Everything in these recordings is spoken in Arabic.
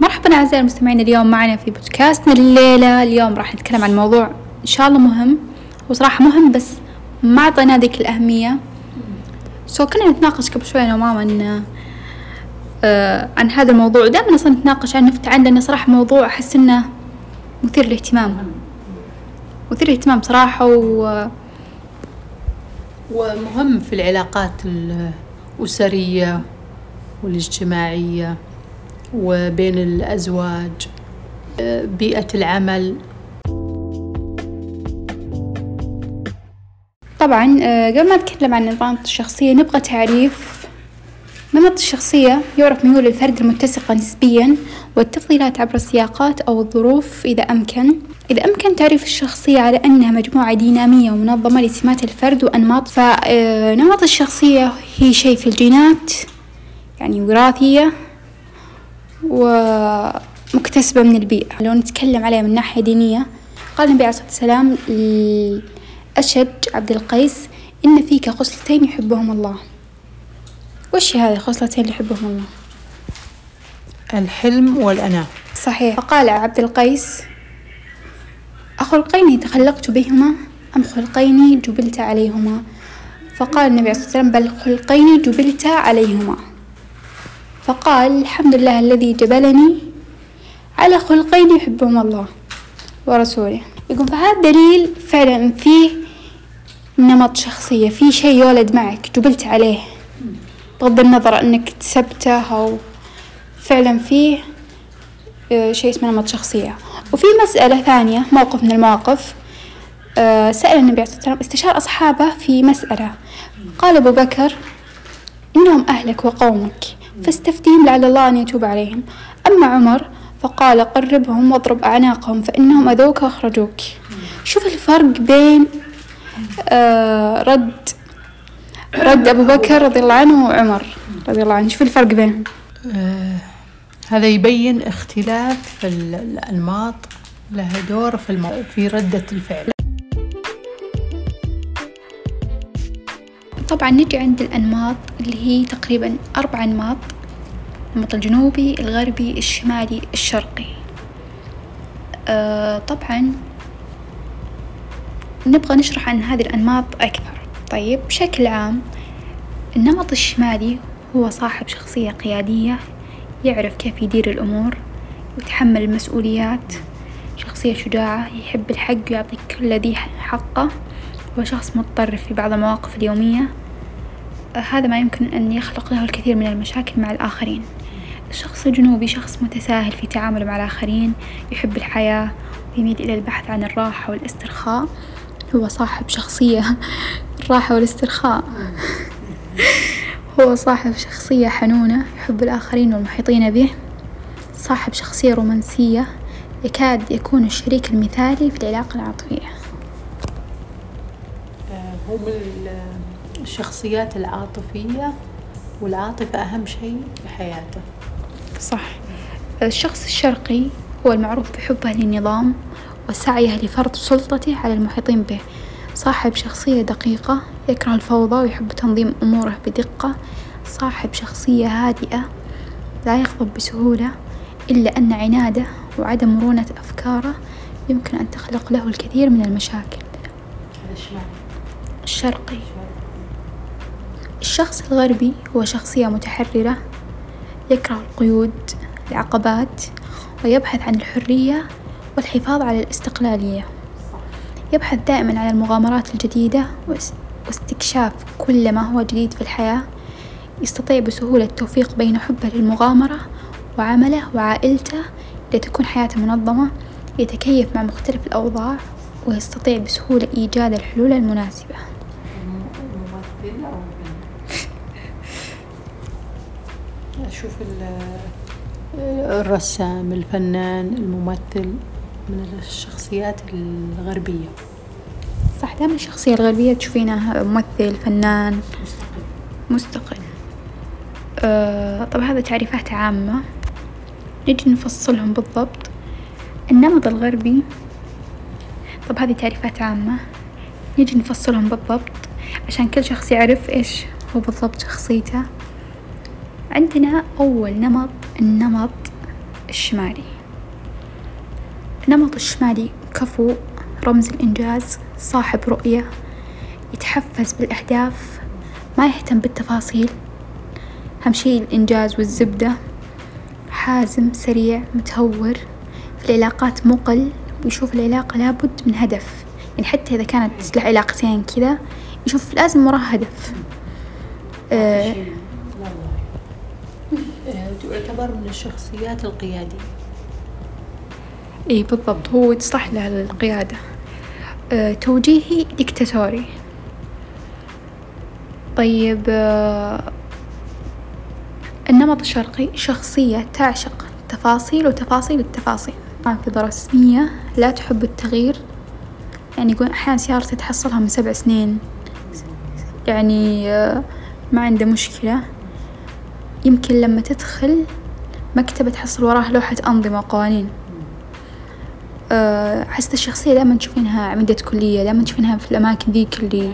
مرحبا أعزائي المستمعين اليوم معنا في بودكاستنا الليلة اليوم راح نتكلم عن موضوع إن شاء الله مهم وصراحة مهم بس ما أعطينا ذيك الأهمية. سو كنا نتناقش قبل شوي أنا وماما إن آه عن هذا الموضوع. ودائما أصلا نتناقش عنه نفتح عنه صراحة موضوع أحس إنه مثير للاهتمام. مثير للاهتمام صراحة و ومهم في العلاقات الأسرية والاجتماعية. وبين الأزواج بيئة العمل. طبعا آه، قبل ما نتكلم عن نمط الشخصية نبغى تعريف نمط الشخصية يعرف ميول الفرد المتسقة نسبيا والتفضيلات عبر السياقات أو الظروف إذا أمكن. إذا أمكن تعريف الشخصية على أنها مجموعة دينامية ومنظمة لسمات الفرد وأنماط فنمط الشخصية هي شيء في الجينات يعني وراثية ومكتسبة من البيئة. لو نتكلم عليها من ناحية دينية قال النبي عليه الصلاة والسلام لأشج عبد القيس إن فيك خصلتين يحبهم الله. وش هذه الخصلتين اللي يحبهم الله؟ الحلم والأناة. صحيح. فقال عبد القيس أخلقين تخلقت بهما أم خلقين جبلت عليهما؟ فقال النبي عليه الصلاة والسلام بل خلقين جبلت عليهما. فقال الحمد لله الذي جبلني على خلقين يحبهما الله ورسوله. يقول فهذا دليل فعلا فيه نمط شخصية في شيء يولد معك جبلت عليه. بغض النظر أنك اكتسبته أو فعلا فيه آه، شيء اسمه نمط شخصية. وفي مسألة ثانية موقف من المواقف آه، سأل النبي عليه الصلاة استشار أصحابه في مسألة. قال أبو بكر إنهم أهلك وقومك. فاستفتهم لعل الله أن يتوب عليهم. أما عمر فقال قربهم واضرب أعناقهم فإنهم أذوك وأخرجوك. شوف الفرق بين آه رد رد أبو بكر رضي الله عنه وعمر رضي الله عنه. شوف الفرق بينهم آه هذا يبين اختلاف الأنماط لها دور في. في ردة الفعل. طبعا نجي عند الأنماط اللي هي تقريبا أربع أنماط النمط الجنوبي الغربي الشمالي الشرقي. آه طبعا نبغى نشرح عن هذه الأنماط أكثر. طيب بشكل عام النمط الشمالي هو صاحب شخصية قيادية يعرف كيف يدير الأمور يتحمل المسؤوليات شخصية شجاعة يحب الحق ويعطي كل ذي حقه. هو شخص متطرف في بعض المواقف اليومية. هذا ما يمكن أن يخلق له الكثير من المشاكل مع الآخرين. الشخص الجنوبي شخص متساهل في تعامله مع الآخرين يحب الحياة ويميل إلى البحث عن الراحة والاسترخاء. هو صاحب شخصية الراحة والاسترخاء. هو صاحب شخصية حنونة يحب الآخرين والمحيطين به. صاحب شخصية رومانسية يكاد يكون الشريك المثالي في العلاقة العاطفية. الشخصيات العاطفية والعاطفة أهم شيء في حياته. صح. الشخص الشرقي هو المعروف بحبه للنظام وسعيه لفرض سلطته على المحيطين به. صاحب شخصية دقيقة يكره الفوضى ويحب تنظيم أموره بدقة. صاحب شخصية هادئة لا يغضب بسهولة إلا أن عناده وعدم مرونة أفكاره يمكن أن تخلق له الكثير من المشاكل. الشرقي الشخص الغربي هو شخصية متحررة يكره القيود العقبات ويبحث عن الحرية والحفاظ على الاستقلالية. يبحث دائما عن المغامرات الجديدة واستكشاف كل ما هو جديد في الحياة. يستطيع بسهولة التوفيق بين حبه للمغامرة وعمله وعائلته لتكون حياته منظمة يتكيف مع مختلف الأوضاع ويستطيع بسهولة إيجاد الحلول المناسبة. أشوف الرسام الفنان الممثل من الشخصيات الغربية. صح دائما الشخصية الغربية تشوفينها ممثل فنان. مستقل. آه طبعا هذا تعريفات عامة. نجي نفصلهم بالضبط. النمط الغربي. طب هذه تعريفات عامة. نجي نفصلهم بالضبط. عشان كل شخص يعرف إيش هو بالضبط شخصيته. عندنا أول نمط النمط الشمالي. النمط الشمالي كفو رمز الإنجاز صاحب رؤية يتحفز بالأهداف ما يهتم بالتفاصيل. أهم شي الإنجاز والزبدة. حازم سريع متهور. في العلاقات مقل ويشوف العلاقة لابد من هدف. يعني حتى إذا كانت له علاقتين كذا يشوف لازم وراها هدف. آه تعتبر من الشخصيات القيادية. إي بالضبط. هو تصلح له القيادة. آه توجيهي ديكتاتوري. طيب آه النمط الشرقي شخصية تعشق تفاصيل وتفاصيل التفاصيل. نافذة رسمية لا تحب التغيير. يعني يقول أحيانا سيارتي تحصلها من سبع سنين. يعني آه ما عنده مشكلة. يمكن لما تدخل مكتبة تحصل وراها لوحة أنظمة وقوانين. حسيت الشخصية دائما تشوفينها عميدة كلية دائما تشوفينها في الأماكن ذيك اللي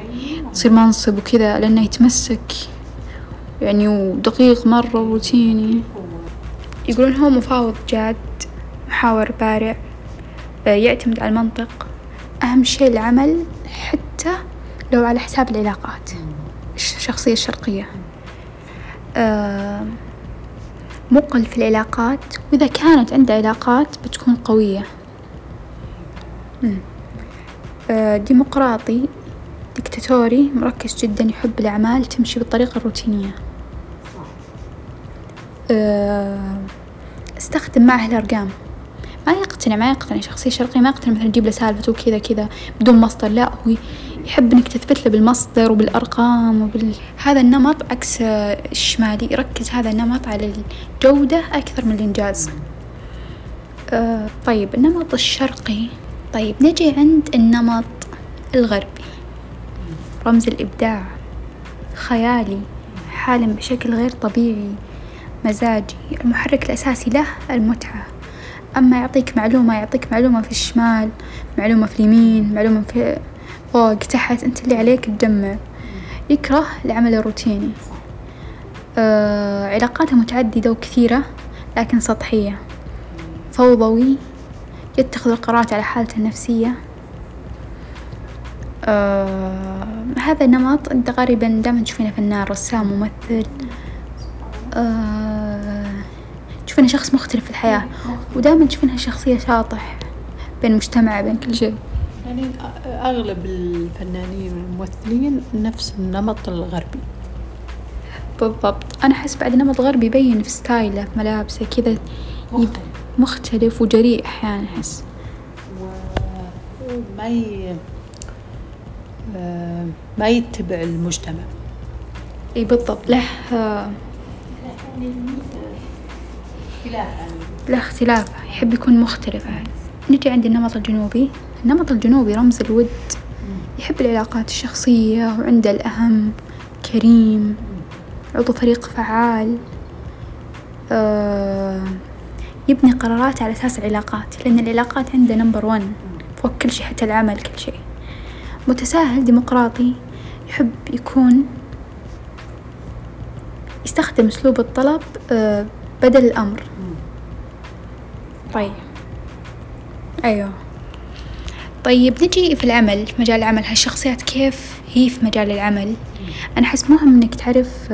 تصير منصب وكذا لأنه يتمسك. يعني ودقيق مرة وروتيني. يقولون هو مفاوض جاد محاور بارع أه يعتمد على المنطق. أهم شيء العمل حتى لو على حساب العلاقات الشخصية الشرقية. مقل في العلاقات وإذا كانت عنده علاقات بتكون قوية. أه ديمقراطي ديكتاتوري مركز جدا يحب الأعمال تمشي بالطريقة الروتينية أه استخدم معه الأرقام. ما يقتنع ما يقتنع شخصية شرقية ما يقتنع مثلا تجيب له سالفة وكذا كذا بدون مصدر لا هو يحب إنك تثبت له بالمصدر وبالأرقام وبال هذا النمط عكس الشمالي يركز هذا النمط على الجودة أكثر من الإنجاز. آه طيب النمط الشرقي. طيب نجي عند النمط الغربي. رمز الإبداع. خيالي. حالم بشكل غير طبيعي. مزاجي. المحرك الأساسي له المتعة. أما يعطيك معلومة يعطيك معلومة في الشمال معلومة في اليمين معلومة في فوق تحت أنت اللي عليك تجمع يكره العمل الروتيني. آه علاقاته متعددة وكثيرة لكن سطحية. فوضوي يتخذ القرارات على حالته النفسية. آه هذا النمط أنت غالبا دائما تشوفينه فنان رسام ممثل. آه تشوفينه شخص مختلف في الحياة. ودائما تشوفينها شخصية شاطح بين المجتمع بين كل شيء. يعني أغلب الفنانين والممثلين نفس النمط الغربي. بالضبط. أنا أحس بعد نمط غربي يبين في ستايله في ملابسه كذا مختلف. مختلف وجريء أحيانا أحس. وما ي... ما يتبع المجتمع. إي بالضبط. له له اختلاف. يحب يكون مختلف يعني. نجي عند النمط الجنوبي. النمط الجنوبي رمز الود. يحب العلاقات الشخصية وعنده الأهم كريم عضو فريق فعال. آه يبني قرارات على أساس العلاقات لأن العلاقات عنده نمبر ون فوق كل شيء حتى العمل كل شيء. متساهل ديمقراطي يحب يكون يستخدم أسلوب الطلب آه بدل الأمر. طيب. أيوه. طيب نجي في العمل في مجال العمل. هالشخصيات كيف هي في مجال العمل؟ أنا أحس مهم إنك تعرف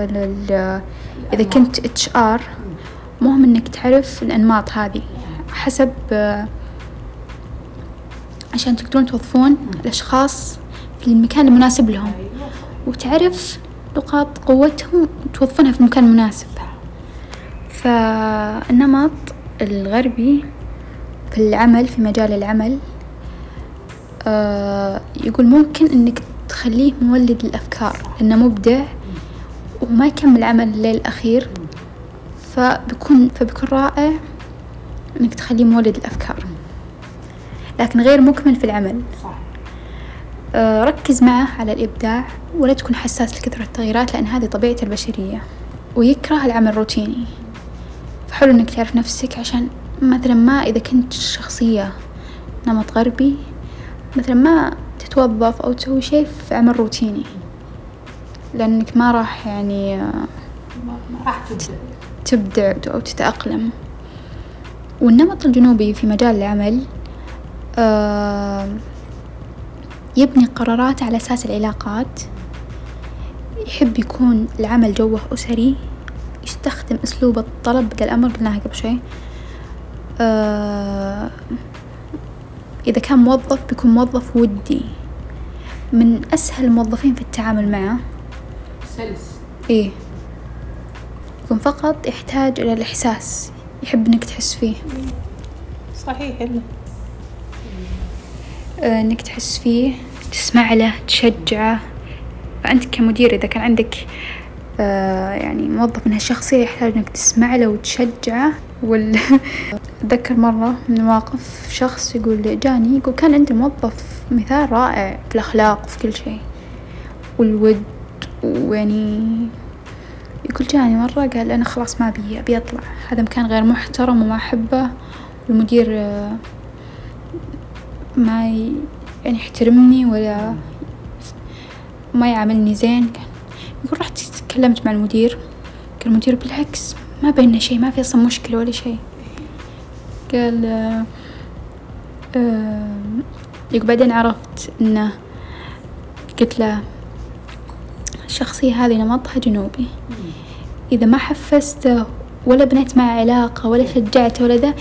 إذا كنت HR مهم إنك تعرف الأنماط هذه. حسب عشان تقدرون توظفون الأشخاص في المكان المناسب لهم. وتعرف نقاط قوتهم وتوظفونها في المكان المناسب فالنمط الغربي في العمل في مجال العمل آه يقول ممكن إنك تخليه مولد للأفكار إنه مبدع وما يكمل عمل الليل الأخير فبيكون فبيكون رائع إنك تخليه مولد الأفكار. لكن غير مكمل في العمل. آه ركز معه على الإبداع ولا تكون حساس لكثرة التغييرات لأن هذه طبيعة البشرية ويكره العمل الروتيني. فحلو إنك تعرف نفسك عشان مثلا ما إذا كنت شخصية نمط غربي مثلا ما تتوظف أو تسوي شيء في عمل روتيني لأنك ما راح يعني ما راح تبدع. أو تتأقلم. والنمط الجنوبي في مجال العمل آه يبني قراراته على أساس العلاقات. يحب يكون العمل جوه أسري يستخدم أسلوب الطلب بدل الأمر قلناها قبل شوي. إذا كان موظف بيكون موظف ودي. من أسهل الموظفين في التعامل معه؟ سلس. إيه. يكون فقط يحتاج إلى الإحساس يحب إنك تحس فيه. صحيح إلا آه، إنك تحس فيه تسمع له تشجعه. فأنت كمدير إذا كان عندك آه، يعني موظف من هالشخصية يحتاج إنك تسمع له وتشجعه. وال أتذكر مرة من المواقف شخص يقول جاني. يقول كان عندي موظف مثال رائع في الأخلاق وفي كل شيء. والود ويعني يقول جاني. مرة قال أنا خلاص ما أبي أبي أطلع. هذا مكان غير محترم وما أحبه. والمدير آه، ما يعني يحترمني ولا ما يعاملني زين. كان يقول رحت تكلمت مع المدير. قال المدير بالعكس ما بيننا شيء ما في أصلا مشكلة ولا شيء. قال آه، آه، بعدين عرفت إنه قلت له الشخصية هذه نمطها جنوبي. إذا ما حفزته ولا بنيت معه علاقة ولا شجعته ولا ذا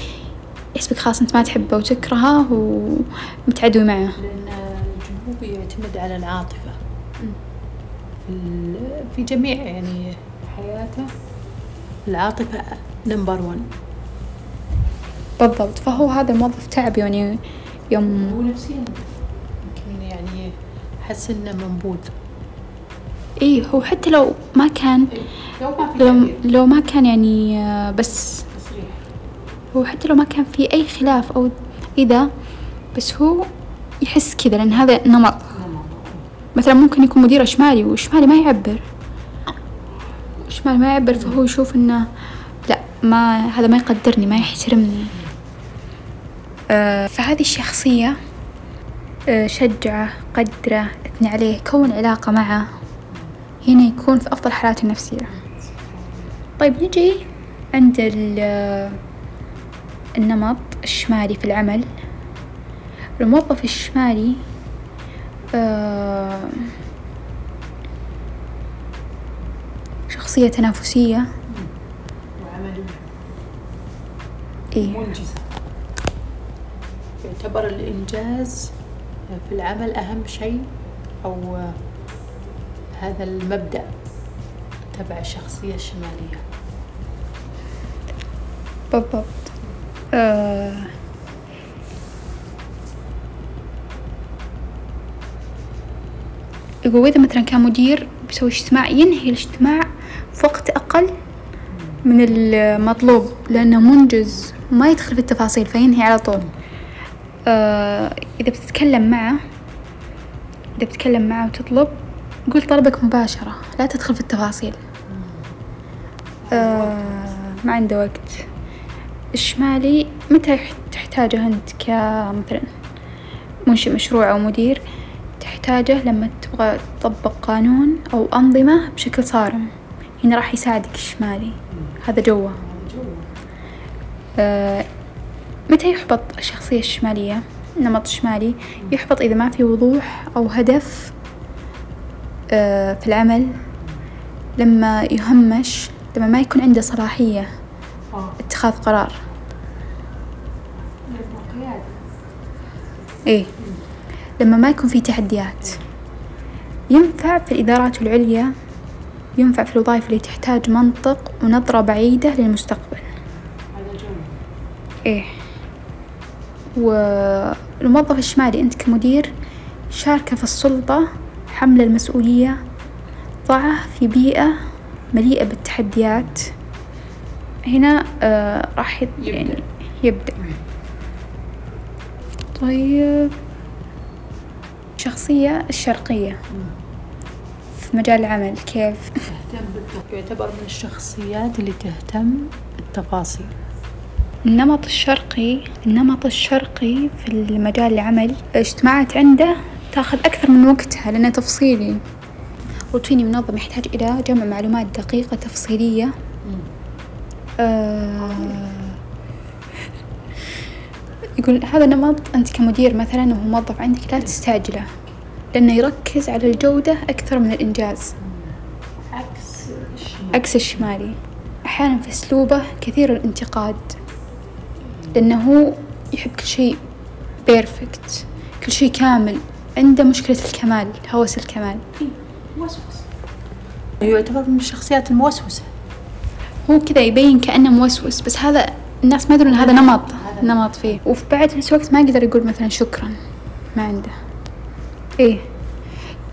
يحسبك خلاص أنت ما تحبه وتكرهه ومتعدوي معه. لأن الجنوبي يعتمد على العاطفة. في, ال- في جميع يعني حياته. العاطفة نمبر ون بالضبط. فهو هذا الموظف تعب يعني يوم هو نفسيا يمكن يعني حس إنه منبوذ. إيه هو حتى لو ما كان لو ما في لو, لو ما كان يعني آه، بس تصريح. هو حتى لو ما كان في أي خلاف أو إذا بس هو يحس كذا لأن هذا نمط. مثلا ممكن يكون مديره شمالي وشمالي ما يعبر. شمالي ما يعبر فهو يشوف إنه لا ما هذا ما يقدرني ما يحترمني. آه فهذه الشخصية آه شجعة قدرة أثني عليه كون علاقة معه هنا يكون في أفضل حالاته النفسية. طيب نجي عند ال- النمط الشمالي في العمل. الموظف الشمالي آه، شخصية تنافسية. وعمل إيه. منجزة يعتبر الإنجاز في العمل أهم شيء أو هذا المبدأ تبع الشخصية الشمالية. بالضبط. آه، يقول إذا مثلا كان مدير بيسوي اجتماع ينهي الاجتماع وقت أقل من المطلوب لأنه منجز وما يدخل في التفاصيل فينهي على طول. آه، إذا بتتكلم معه إذا بتتكلم معه وتطلب قول طلبك مباشرة لا تدخل في التفاصيل. آه، ما عنده وقت. الشمالي متى تحتاجه أنت كمثلا منشئ مشروع أو مدير تحتاجه لما تبغى تطبق قانون أو أنظمة بشكل صارم. هنا راح يساعدك الشمالي هذا جوه. آه، متى يحبط الشخصية الشمالية؟ النمط الشمالي يحبط إذا ما في وضوح أو هدف آه، في العمل. لما يهمش لما ما يكون عنده صلاحية. اتخاذ قرار. إيه. لما ما يكون في تحديات. ينفع في الإدارات العليا ينفع في الوظائف اللي تحتاج منطق ونظرة بعيدة للمستقبل. إيه. والموظف الشمالي أنت كمدير شاركه في السلطة حمل المسؤولية ضعه في بيئة مليئة بالتحديات. هنا آه راح يبدأ. يعني يبدأ. طيب. الشخصية الشرقية. في مجال العمل كيف؟ تهتم يعتبر من الشخصيات اللي تهتم بالتفاصيل. النمط الشرقي النمط الشرقي في المجال العمل اجتماعات عنده تاخذ أكثر من وقتها لأنه تفصيلي. روتيني منظم يحتاج إلى جمع معلومات دقيقة تفصيلية. آه يقول هذا نمط أنت كمدير مثلا وموظف عندك لا تستعجله. لأنه يركز على الجودة أكثر من الإنجاز. عكس عكس الشمالي. أحيانا في أسلوبه كثير الانتقاد. لأنه هو يحب كل شيء بيرفكت كل شيء كامل عنده مشكلة الكمال هوس الكمال. موسوس يعتبر من الشخصيات الموسوسة. هو كذا يبين كأنه موسوس بس هذا الناس ما يدرون هذا نمط. نمط فيه. وفي بعد نفس الوقت ما يقدر يقول مثلا شكرا ما عنده. إيه.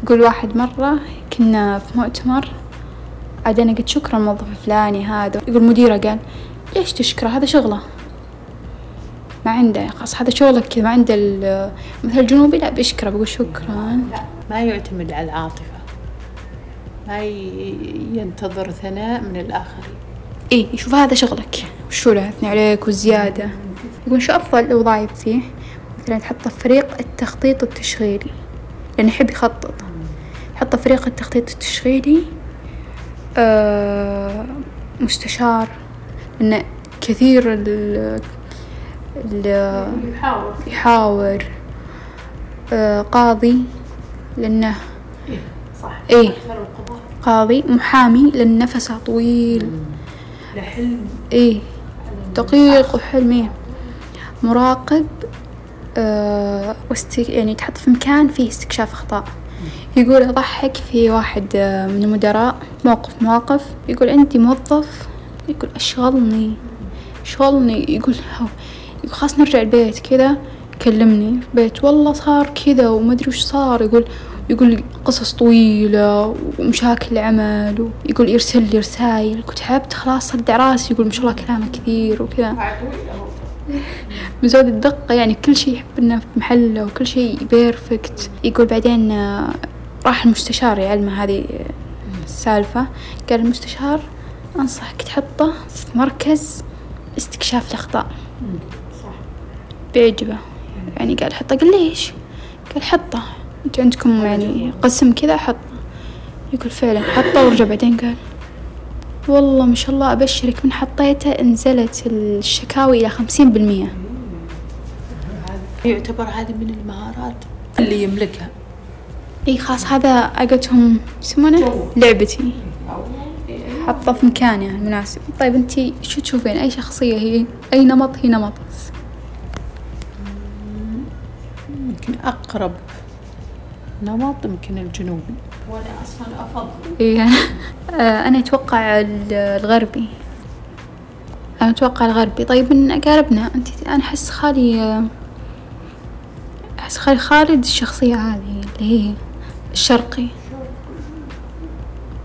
يقول واحد مرة كنا في مؤتمر عاد أنا قلت شكرا موظف فلاني هذا. يقول مديره قال ليش تشكره؟ هذا شغله. ما عنده خلاص هذا شغلك كذا ما عنده ال- مثل الجنوبي لا بيشكره بقول شكرا. لا ما يعتمد على العاطفة. ما ينتظر ثناء من الآخرين. إيه يشوف هذا شغلك. وشو له اثني عليك والزيادة يقول شو أفضل؟ وظايف فيه مثلا تحطه في فريق التخطيط التشغيلي لأنه يحب يخطط. في فريق التخطيط التشغيلي آه مستشار لأنه كثير ال ال يحاول يحاور. آه قاضي لأنه إيه صح. إيه. قاضي محامي لأن نفسه طويل. لحلم. إيه. دقيق وحلمي مراقب آه واست يعني تحط في مكان فيه استكشاف أخطاء. يقول أضحك في واحد آه من المدراء موقف مواقف. يقول عندي موظف. يقول أشغلني شغلني يقول خلاص نرجع البيت كذا. كلمني في البيت والله صار كذا وما أدري وش صار. يقول يقول قصص طويلة ومشاكل العمل ويقول يرسل لي رسايل. كنت تعبت خلاص صدع راسي. يقول ما شاء الله كلامه كثير وكذا. من زود الدقة يعني كل شيء يحب انه في محله وكل شيء بيرفكت يقول بعدين آه، راح المستشار يعلمه هذه آه، السالفة. قال المستشار أنصحك تحطه في مركز استكشاف الأخطاء. صح. بيعجبه. يعني قال حطه. قال ليش؟ قال حطه. أنتوا عندكم يعني قسم كذا حطه. يقول فعلا حطه. ورجع بعدين قال والله ما شاء الله أبشرك من حطيته نزلت الشكاوي إلى خمسين بالمية. يعتبر هذه من المهارات اللي يملكها. إي خلاص هذا أقتهم يسمونه؟ لعبتي. حطه في مكانه المناسب طيب انتي شو تشوفين؟ أي شخصية هي؟ أي نمط؟ هي نمط. يمكن أقرب نمط يمكن الجنوبي. وأنا أصلا أفضل. إيه آه، أنا أتوقع ال- الغربي. أنا أتوقع الغربي. طيب من أقاربنا أنت أنا أحس خالي آه، أحس خالد الشخصية هذه اللي هي الشرقي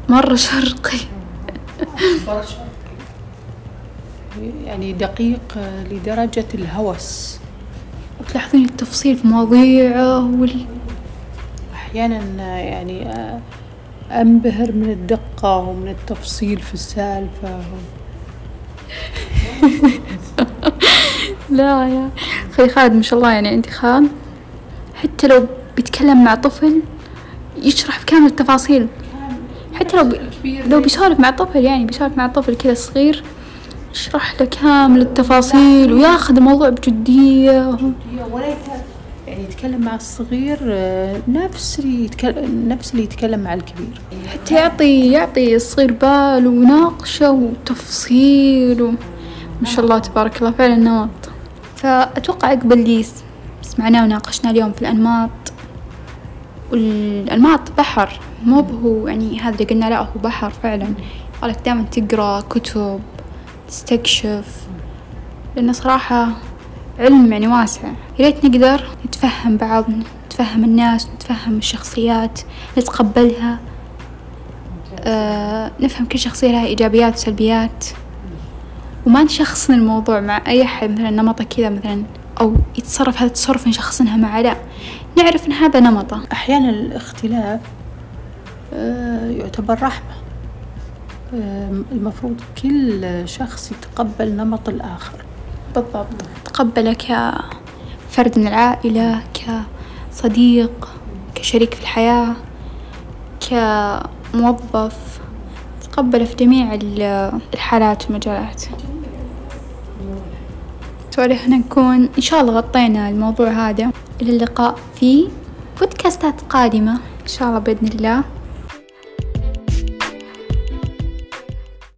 مرة شرقي. يعني دقيق لدرجة الهوس. وتلاحظين التفصيل في مواضيعه وال... أحيانا يعني أنبهر من الدقة ومن التفصيل في السالفة. لا يا أخي خالد ما شاء الله يعني عندي خال حتى لو بيتكلم مع طفل يشرح بكامل التفاصيل. حتى لو بي... لو بيسولف مع طفل يعني بيسولف مع طفل كذا صغير يشرح له كامل التفاصيل وياخذ الموضوع بجدية. يعني يتكلم مع الصغير آه، نفس اللي يتكلم نفس اللي يتكلم مع الكبير. حتى يعطي يعطي الصغير بال وناقشة وتفصيل. ما شاء الله تبارك الله فعلا نمط فأتوقع عقب اللي سمعناه وناقشناه اليوم في الأنماط. والأنماط بحر مو هو يعني هذا اللي قلنا لا هو بحر فعلا. قالك دائما تقرأ كتب تستكشف. لأنه صراحة علم يعني واسع. يا ريت نقدر نتفهم بعض نتفهم الناس نتفهم الشخصيات نتقبلها. آه نفهم كل شخصية لها إيجابيات وسلبيات. وما نشخصن الموضوع مع أي أحد مثلا نمطه كذا مثلا. أو يتصرف هذا التصرف نشخصنها معه لا. نعرف إن هذا نمطه. أحيانا الاختلاف آه، يعتبر رحمة. المفروض كل شخص يتقبل نمط الآخر. بالضبط. تقبله كفرد من العائلة كصديق كشريك في الحياة كموظف. تقبله في جميع ال- الحالات والمجالات. ونحن نكون إن شاء الله غطينا الموضوع هذا. إلى اللقاء في بودكاستات قادمة. إن شاء الله بإذن الله.